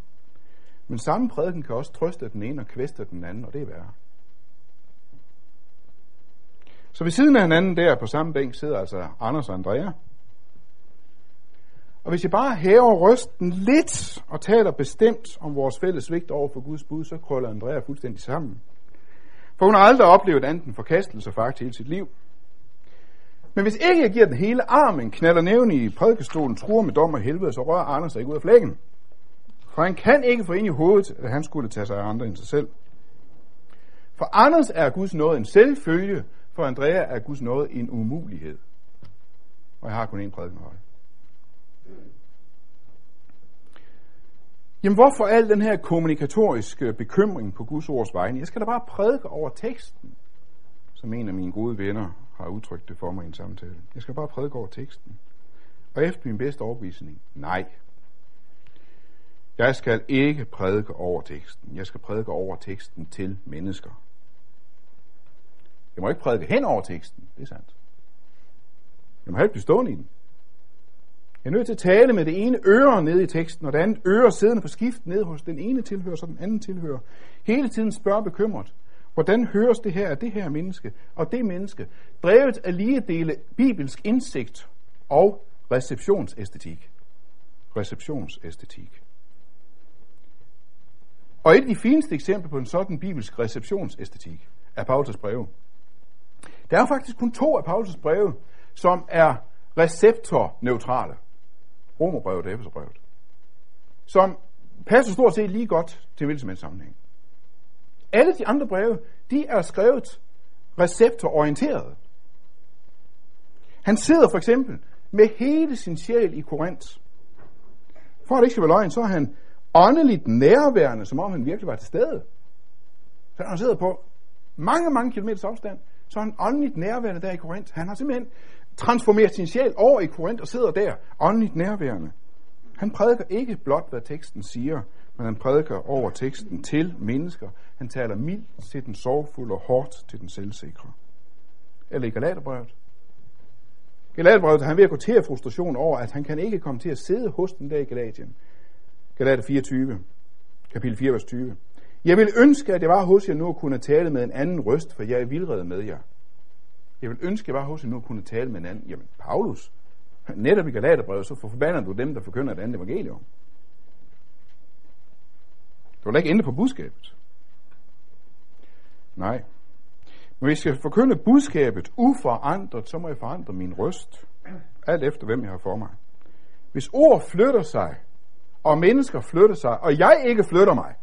Men samme prædiken kan også trøste den ene og kvæste den anden, og det er værre. Så ved siden af hinanden der på samme bænk sidder altså Anders og Andrea. Og hvis jeg bare hæver røsten lidt og taler bestemt om vores fælles svigt over for Guds bud, så krøller Andrea fuldstændig sammen. For hun har aldrig oplevet andet end forkastelse faktisk hele sit liv. Men hvis ikke jeg giver den hele armen, knaller nævne i prædikestolen, truer med dom og helvede, så rører Anders sig ikke ud af flækken. For han kan ikke få ind i hovedet, at han skulle tage sig af andre end sig selv. For Anders er Guds nåde en selvfølge, for Andrea er Guds nåde en umulighed. Og jeg har kun én prædiken. Jamen hvorfor al den her kommunikatoriske bekymring på Guds ords vegne? Jeg skal da bare prædike over teksten, som en af mine gode venner har udtrykt det for mig i en samtale. Jeg skal bare prædike over teksten. Og efter min bedste overbevisning, nej. Jeg skal ikke prædike over teksten. Jeg skal prædike over teksten til mennesker. Jeg må ikke prædike hen over teksten, det er sandt. Jeg må helt blive stående i den. Jeg er nødt til at tale med det ene øre nede i teksten, og det andet øre siddende på skift ned hos den ene tilhører, så den anden tilhører. Hele tiden spørger bekymret, hvordan høres det her af det her menneske og det menneske, drevet af lige dele bibelsk indsigt og receptionsæstetik. Receptionsæstetik. Og et af de fineste eksempler på en sådan bibelsk receptionsæstetik er Paulus' breve. Der er faktisk kun to af Paulus' breve, som er receptorneutrale. Romerbrevet og Efeserbrevet, som passer stort set lige godt til hvilken som sammenhæng. Alle de andre breve, de er skrevet receptororienteret. Han sidder for eksempel med hele sin sjæl i Korinth. For at det ikke skal være løgn, så er han åndeligt nærværende, som om han virkelig var til stede. Så han sidder på mange, mange kilometers afstand, så er han åndeligt nærværende der i Korinth. Han har simpelthen transformerer sin sjæl over i Korinth og sidder der åndeligt nærværende. Han prædiker ikke blot, hvad teksten siger, men han prædiker over teksten til mennesker. Han taler mildt til den sorgfulde og hårdt til den selvsikre. Eller i Galaterbrevet. Galaterbrevet, han ved at gå til frustration over, at han kan ikke komme til at sidde hos den der i Galatien. Galater 24, kapitel 4, vers 20. Jeg vil ønske, at jeg var hos jer nu og kunne tale med en anden røst, for jeg er vildrede med jer. Jeg vil ønske, at jeg var hos jer nu og kunne tale med en anden. Jamen, Paulus, netop i Galaterbrevet, så forbander du dem, der forkynder et andet evangelium. Du vil ikke ændre på budskabet. Nej. Men hvis jeg forkynde budskabet uforandret, så må jeg forandre min røst. Alt efter, hvem jeg har for mig. Hvis ord flytter sig, og mennesker flytter sig, og jeg ikke flytter mig,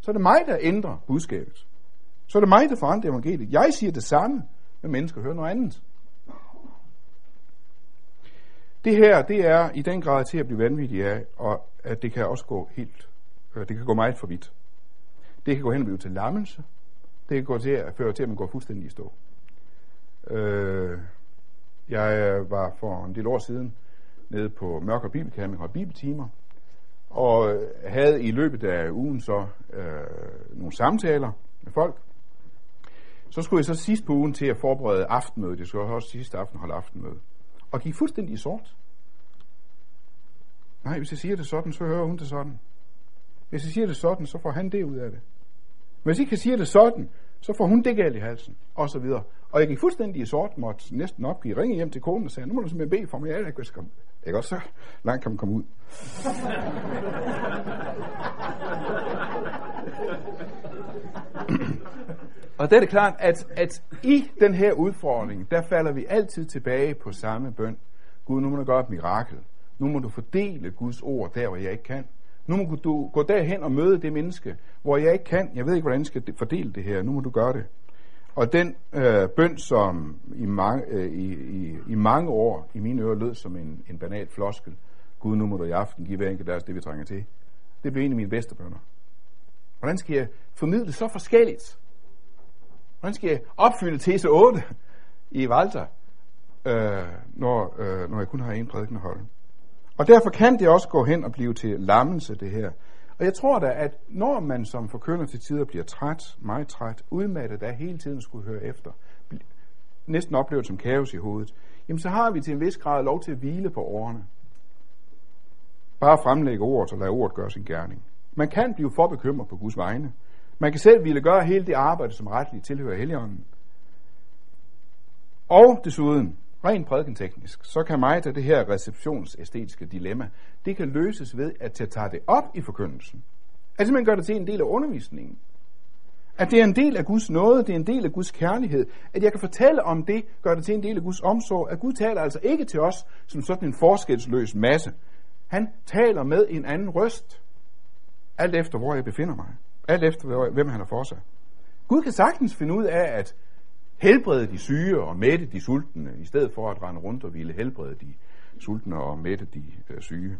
så er det mig, der ændrer budskabet. Så er det mig, der forandrer evangeliet. Jeg siger det samme, men mennesker hører noget andet. Det her, det er i den grad til at blive vanvittig af, og at det kan også gå helt, øh, det kan gå meget for vidt. Det kan gå hen og blive til lammelse. Det kan gå til at føre til, at man går fuldstændig i stå. Øh, jeg var for en del år siden nede på Mørk og Bibelkamp og Bibeltimer, og havde i løbet af ugen så øh, nogle samtaler med folk. Så skulle jeg så sidst på ugen til at forberede aftenmødet. Jeg skulle også sidste aften holde aftenmøde. Og gik fuldstændig i sort. Nej, hvis jeg siger det sådan, så hører hun det sådan. Hvis jeg siger det sådan, så får han det ud af det. Hvis jeg siger det sådan, så får hun det galt i halsen, og så videre. Og jeg gik fuldstændig i sort, måtte næsten opgive, ringe hjem til konen og sagde, nu må du simpelthen bede for mig, jeg ikke komme. Ikke også så langt kan man komme ud. og det er det klart, at, at i den her udfordring, der falder vi altid tilbage på samme bøn. Gud, nu må du gøre et mirakel. Nu må du fordele Guds ord der, hvor jeg ikke kan. Nu må du gå derhen og møde det menneske, hvor jeg ikke kan. Jeg ved ikke, hvordan jeg skal fordele det her. Nu må du gøre det. Og den øh, bøn, som i mange, øh, i, i, i mange år i mine ører lød som en, en banal floskel, Gud, nu må du i aften give hver enkelt deres det, vi trænger til. Det blev en af mine bedste bønder. Hvordan skal jeg formidle så forskelligt? Hvordan skal jeg opfylde tese 8 i Valter, øh, når, øh, når jeg kun har en prædiken at holde? Og derfor kan det også gå hen og blive til lammelse, det her. Og jeg tror da, at når man som forkynder til tider bliver træt, meget træt, udmattet af hele tiden skulle høre efter, næsten oplevet som kaos i hovedet, jamen så har vi til en vis grad lov til at hvile på årene. Bare fremlægge ordet og lade ordet gøre sin gerning. Man kan blive for bekymret på Guds vegne. Man kan selv ville gøre hele det arbejde, som retligt tilhører Helligånden. Og desuden, rent prædikenteknisk, så kan mig af det her receptionsæstetiske dilemma, det kan løses ved, at jeg tager det op i forkyndelsen. At simpelthen gør det til en del af undervisningen. At det er en del af Guds nåde, det er en del af Guds kærlighed. At jeg kan fortælle om det, gør det til en del af Guds omsorg. At Gud taler altså ikke til os som sådan en forskelsløs masse. Han taler med en anden røst. Alt efter, hvor jeg befinder mig. Alt efter, hvem han har for sig. Gud kan sagtens finde ud af at helbrede de syge og mætte de sultne, i stedet for at rende rundt og ville helbrede de sultne og mætte de øh, syge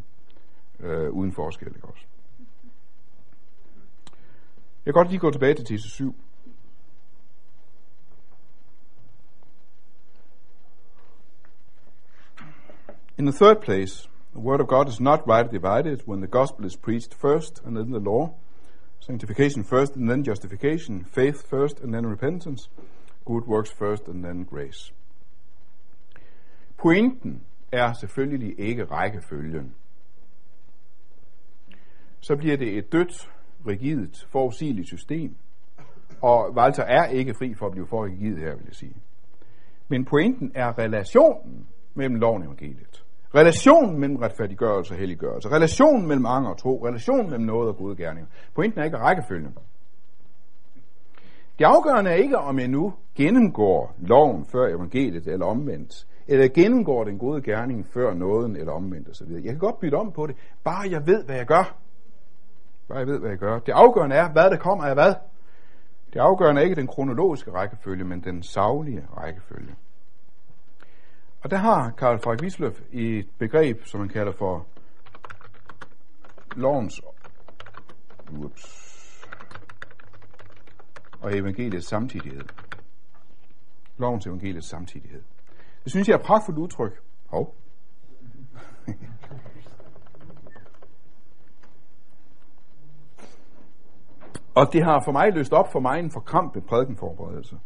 øh, uden forskel. Ikke også? Jeg kan godt lige gå tilbage til tese 7. In the third place, the word of God is not rightly divided when the gospel is preached first and then the law, sanctification first and then justification, faith first and then repentance, good works first and then grace. Pointen er selvfølgelig ikke rækkefølgen. Så bliver det et dødt, rigidt, forudsigeligt system, og Walter er ikke fri for at blive for rigid her, vil jeg sige. Men pointen er relationen mellem loven og evangeliet. Relationen mellem retfærdiggørelse og helliggørelse. Relationen mellem anger og tro. Relationen mellem noget og gode gerninger. Pointen er ikke rækkefølgen. Det afgørende er ikke, om jeg nu gennemgår loven før evangeliet eller omvendt, eller gennemgår den gode gerning før nåden eller omvendt osv. Jeg kan godt bytte om på det, bare jeg ved, hvad jeg gør. Bare jeg ved, hvad jeg gør. Det afgørende er, hvad der kommer af hvad. Det afgørende er ikke den kronologiske rækkefølge, men den savlige rækkefølge. Og der har Karl Frederik Wisløf et begreb, som man kalder for lovens ups, og evangeliets samtidighed. Lovens evangeliets samtidighed. Det synes jeg er et pragtfuldt udtryk. Hov. og det har for mig løst op for mig en forkrampet prædikenforberedelse.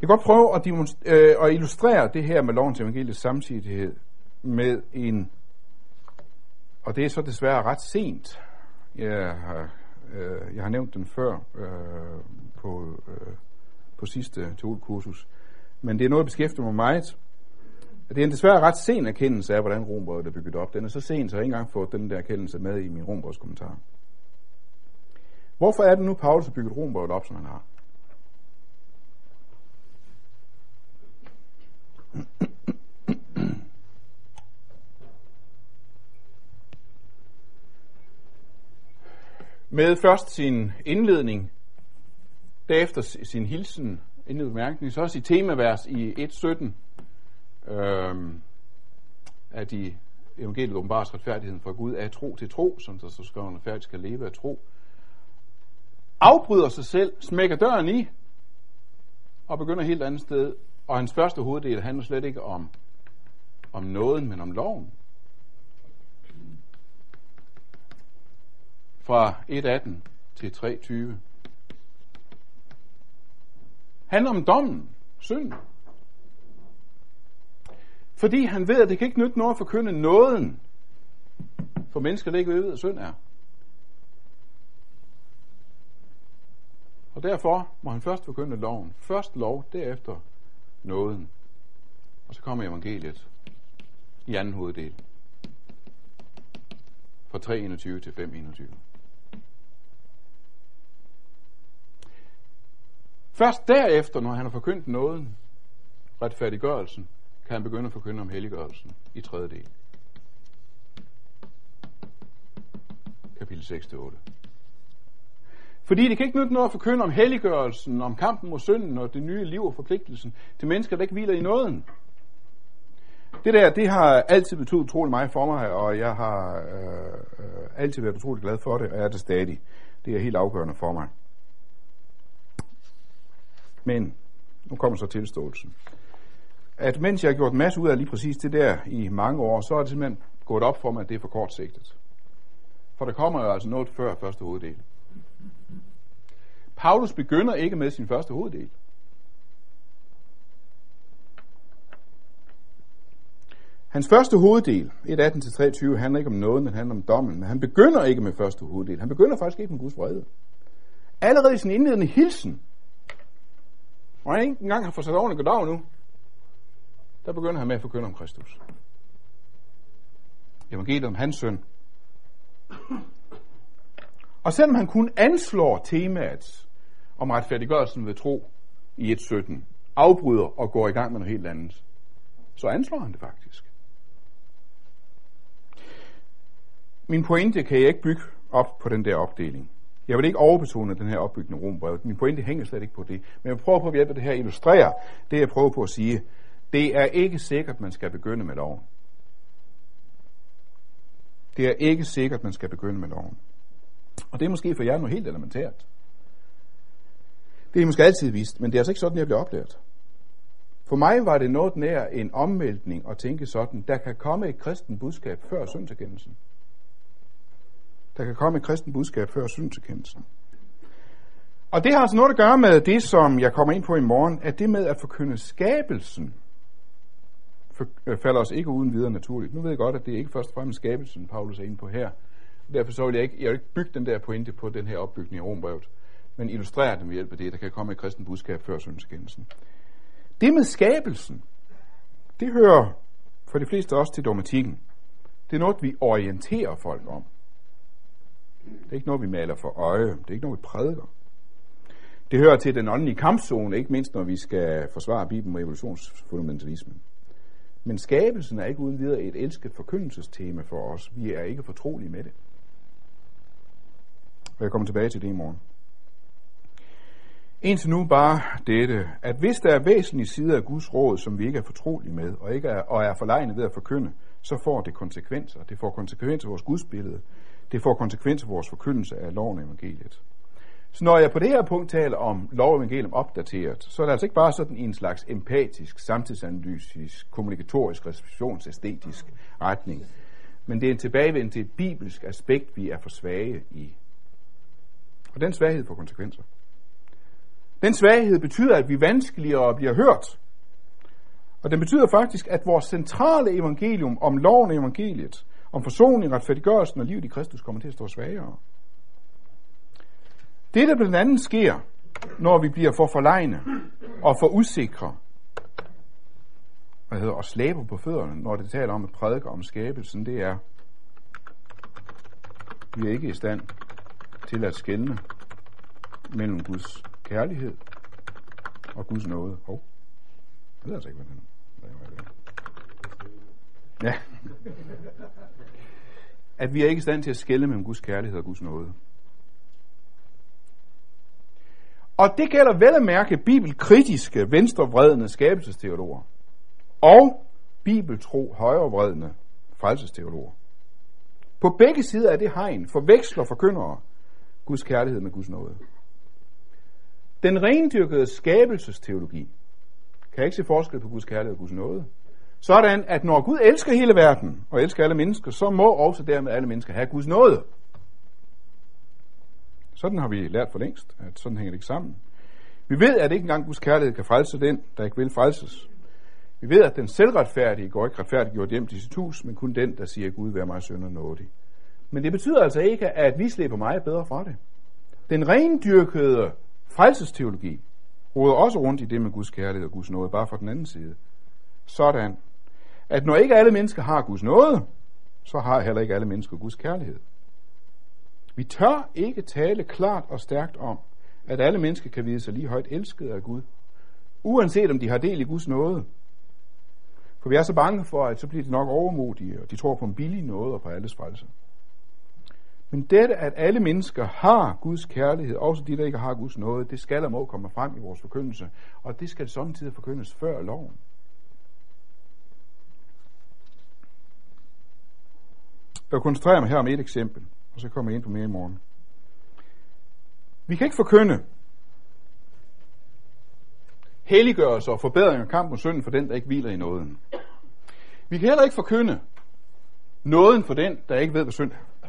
Jeg kan godt prøve at, øh, at illustrere det her med lovens evangelisk samtidighed med en, og det er så desværre ret sent. Jeg har, øh, jeg har nævnt den før øh, på, øh, på sidste teolkursus, men det er noget, der beskæftiger mig meget. Det er en desværre ret sen erkendelse af, hvordan Rombrødet er bygget op. Den er så sen, så jeg ikke engang fået den der erkendelse med i min Rombrøds kommentar. Hvorfor er det nu, Paulus har bygget Rombrødet op, som han har? Med først sin indledning, derefter sin hilsen, indledende bemærkning, så også i temavers i 1.17 øhm, af de evangeliet åbenbares retfærdigheden fra Gud af tro til tro, som der så skriver, at færdig skal leve af tro, afbryder sig selv, smækker døren i, og begynder helt andet sted. Og hans første hoveddel handler slet ikke om, om nåden, men om loven. Fra 1.18 til 3.20. Handler om dommen, synd. Fordi han ved, at det kan ikke nytte noget at forkynde nåden, for mennesker, der ikke ved, hvad synd er. Og derfor må han først forkynde loven. Først lov, derefter nåden. Og så kommer evangeliet i anden hoveddel. Fra 3.21 til 5.21. Først derefter, når han har forkyndt nåden, retfærdiggørelsen, kan han begynde at forkynde om helliggørelsen i tredje del. Kapitel 6-8. Fordi det kan ikke nytte noget at forkynde om helliggørelsen, om kampen mod synden og det nye liv og forpligtelsen til mennesker, der ikke hviler i nåden. Det der, det har altid betydet utrolig meget for mig, og jeg har øh, øh, altid været utrolig glad for det, og er det stadig. Det er helt afgørende for mig. Men, nu kommer så tilståelsen. At mens jeg har gjort en masse ud af lige præcis det der i mange år, så er det simpelthen gået op for mig, at det er for kortsigtet. For der kommer jo altså noget før første hoveddel. Paulus begynder ikke med sin første hoveddel. Hans første hoveddel, 1.18-23, handler ikke om noget, men handler om dommen. Men han begynder ikke med første hoveddel. Han begynder faktisk ikke med Guds vrede. Allerede i sin indledende hilsen, og han ikke engang har fået sat ordentligt goddag nu, der begynder han med at forkynde om Kristus. Evangeliet om hans søn. Og selvom han kun anslår temaet om retfærdiggørelsen ved tro i 1.17, afbryder og går i gang med noget helt andet, så anslår han det faktisk. Min pointe kan jeg ikke bygge op på den der opdeling. Jeg vil ikke overbetone den her opbygning af. Min pointe hænger slet ikke på det. Men jeg prøver på at hjælpe det her illustrerer illustrere det, jeg prøver på at sige. Det er ikke sikkert, man skal begynde med loven. Det er ikke sikkert, man skal begynde med loven. Og det er måske for jer noget helt elementært. Det er måske altid vist, men det er altså ikke sådan, jeg bliver oplært. For mig var det noget nær en omvæltning at tænke sådan, der kan komme et kristen budskab før syndserkendelsen. Der kan komme et kristen budskab før syndserkendelsen. Og det har altså noget at gøre med det, som jeg kommer ind på i morgen, at det med at forkynde skabelsen, for, øh, falder os ikke uden videre naturligt. Nu ved jeg godt, at det er ikke først og fremmest skabelsen, Paulus er inde på her. Derfor så vil jeg ikke, jeg vil ikke bygge den der pointe på den her opbygning i Rombrevet men illustrere den ved hjælp af det. Der kan komme et kristen budskab før syndskendelsen. Det med skabelsen, det hører for de fleste også til dogmatikken. Det er noget, vi orienterer folk om. Det er ikke noget, vi maler for øje. Det er ikke noget, vi prædiker. Det hører til den åndelige kampzone, ikke mindst når vi skal forsvare Bibelen mod evolutionsfundamentalismen. Men skabelsen er ikke uden videre et elsket forkyndelsestema for os. Vi er ikke fortrolige med det. Og jeg kommer tilbage til det i morgen. Indtil nu bare dette, at hvis der er væsentlige sider af Guds råd, som vi ikke er fortrolige med, og, ikke er, og er forlegnet ved at forkynde, så får det konsekvenser. Det får konsekvenser for vores gudsbillede. Det får konsekvenser for vores forkyndelse af loven og evangeliet. Så når jeg på det her punkt taler om lov og evangelium opdateret, så er det altså ikke bare sådan en slags empatisk, samtidsanalytisk, kommunikatorisk, receptionsæstetisk retning. Men det er en tilbagevendt til et bibelsk aspekt, vi er for svage i Og den svaghed får konsekvenser. Den svaghed betyder, at vi vanskeligere bliver hørt. Og den betyder faktisk, at vores centrale evangelium om loven og evangeliet, om forsoning, retfærdiggørelsen og livet i Kristus kommer til at stå svagere. Det, der blandt andet sker, når vi bliver for forlegne og for usikre, hvad hedder, og slæber på fødderne, når det taler om at prædike om skabelsen, det er, vi er ikke i stand til at skelne mellem Guds kærlighed og Guds nåde. Hov, oh, jeg ved altså ikke, hvad den Ja. At vi er ikke i stand til at skælde mellem Guds kærlighed og Guds nåde. Og det gælder vel at mærke bibelkritiske, venstrevredne skabelsesteologer og bibeltro højrevredne frelsesteologer. På begge sider af det hegn forveksler forkyndere Guds kærlighed med Guds nåde. Den rendyrkede skabelsesteologi kan ikke se forskel på Guds kærlighed og Guds nåde. Sådan, at når Gud elsker hele verden og elsker alle mennesker, så må også dermed alle mennesker have Guds nåde. Sådan har vi lært for længst, at sådan hænger det ikke sammen. Vi ved, at ikke engang Guds kærlighed kan frelse den, der ikke vil frelses. Vi ved, at den selvretfærdige går ikke retfærdiggjort hjem til sit hus, men kun den, der siger, Gud, vær mig sønder nådig. Men det betyder altså ikke, at vi slipper meget bedre fra det. Den rendyrkede frelsesteologi råder også rundt i det med Guds kærlighed og Guds nåde, bare fra den anden side. Sådan, at når ikke alle mennesker har Guds nåde, så har heller ikke alle mennesker Guds kærlighed. Vi tør ikke tale klart og stærkt om, at alle mennesker kan vide sig lige højt elskede af Gud, uanset om de har del i Guds nåde. For vi er så bange for, at så bliver de nok overmodige, og de tror på en billig nåde og på alles frelse. Men dette, at alle mennesker har Guds kærlighed, også de, der ikke har Guds nåde, det skal og må komme frem i vores forkyndelse, og det skal samtidig forkyndes før loven. Jeg koncentrerer mig her om et eksempel, og så kommer jeg ind på mere i morgen. Vi kan ikke forkynde helliggørelse og forbedring af kampen mod synden for den, der ikke hviler i nåden. Vi kan heller ikke forkynde nåden for den, der ikke ved, hvad synd er.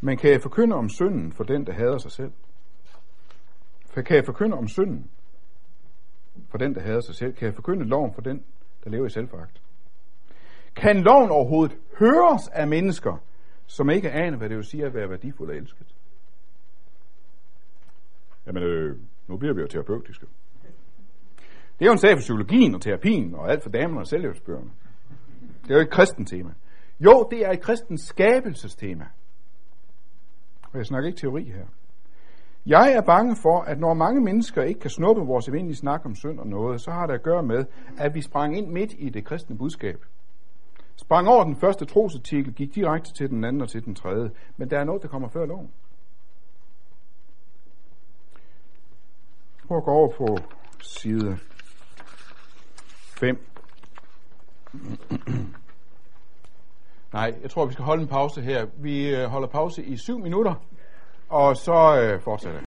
Men kan jeg forkynde om synden for den, der hader sig selv? For kan jeg forkynde om synden for den, der hader sig selv? Kan jeg forkynde loven for den, der lever i selvforagt? Kan loven overhovedet høres af mennesker, som ikke aner, hvad det vil sige at være værdifuld og elsket? Jamen, øh, nu bliver vi jo terapeutiske. Det er jo en sag for psykologien og terapien og alt for damerne og selvhjælpsbøgerne. Det er jo et kristen tema. Jo, det er et kristens skabelsestema. Og jeg snakker ikke teori her. Jeg er bange for, at når mange mennesker ikke kan snuppe vores almindelige snak om synd og noget, så har det at gøre med, at vi sprang ind midt i det kristne budskab. Sprang over den første trosartikel, gik direkte til den anden og til den tredje. Men der er noget, der kommer før loven. Prøv at gå over på side 5. Nej, jeg tror, vi skal holde en pause her. Vi øh, holder pause i 7 minutter, og så øh, fortsætter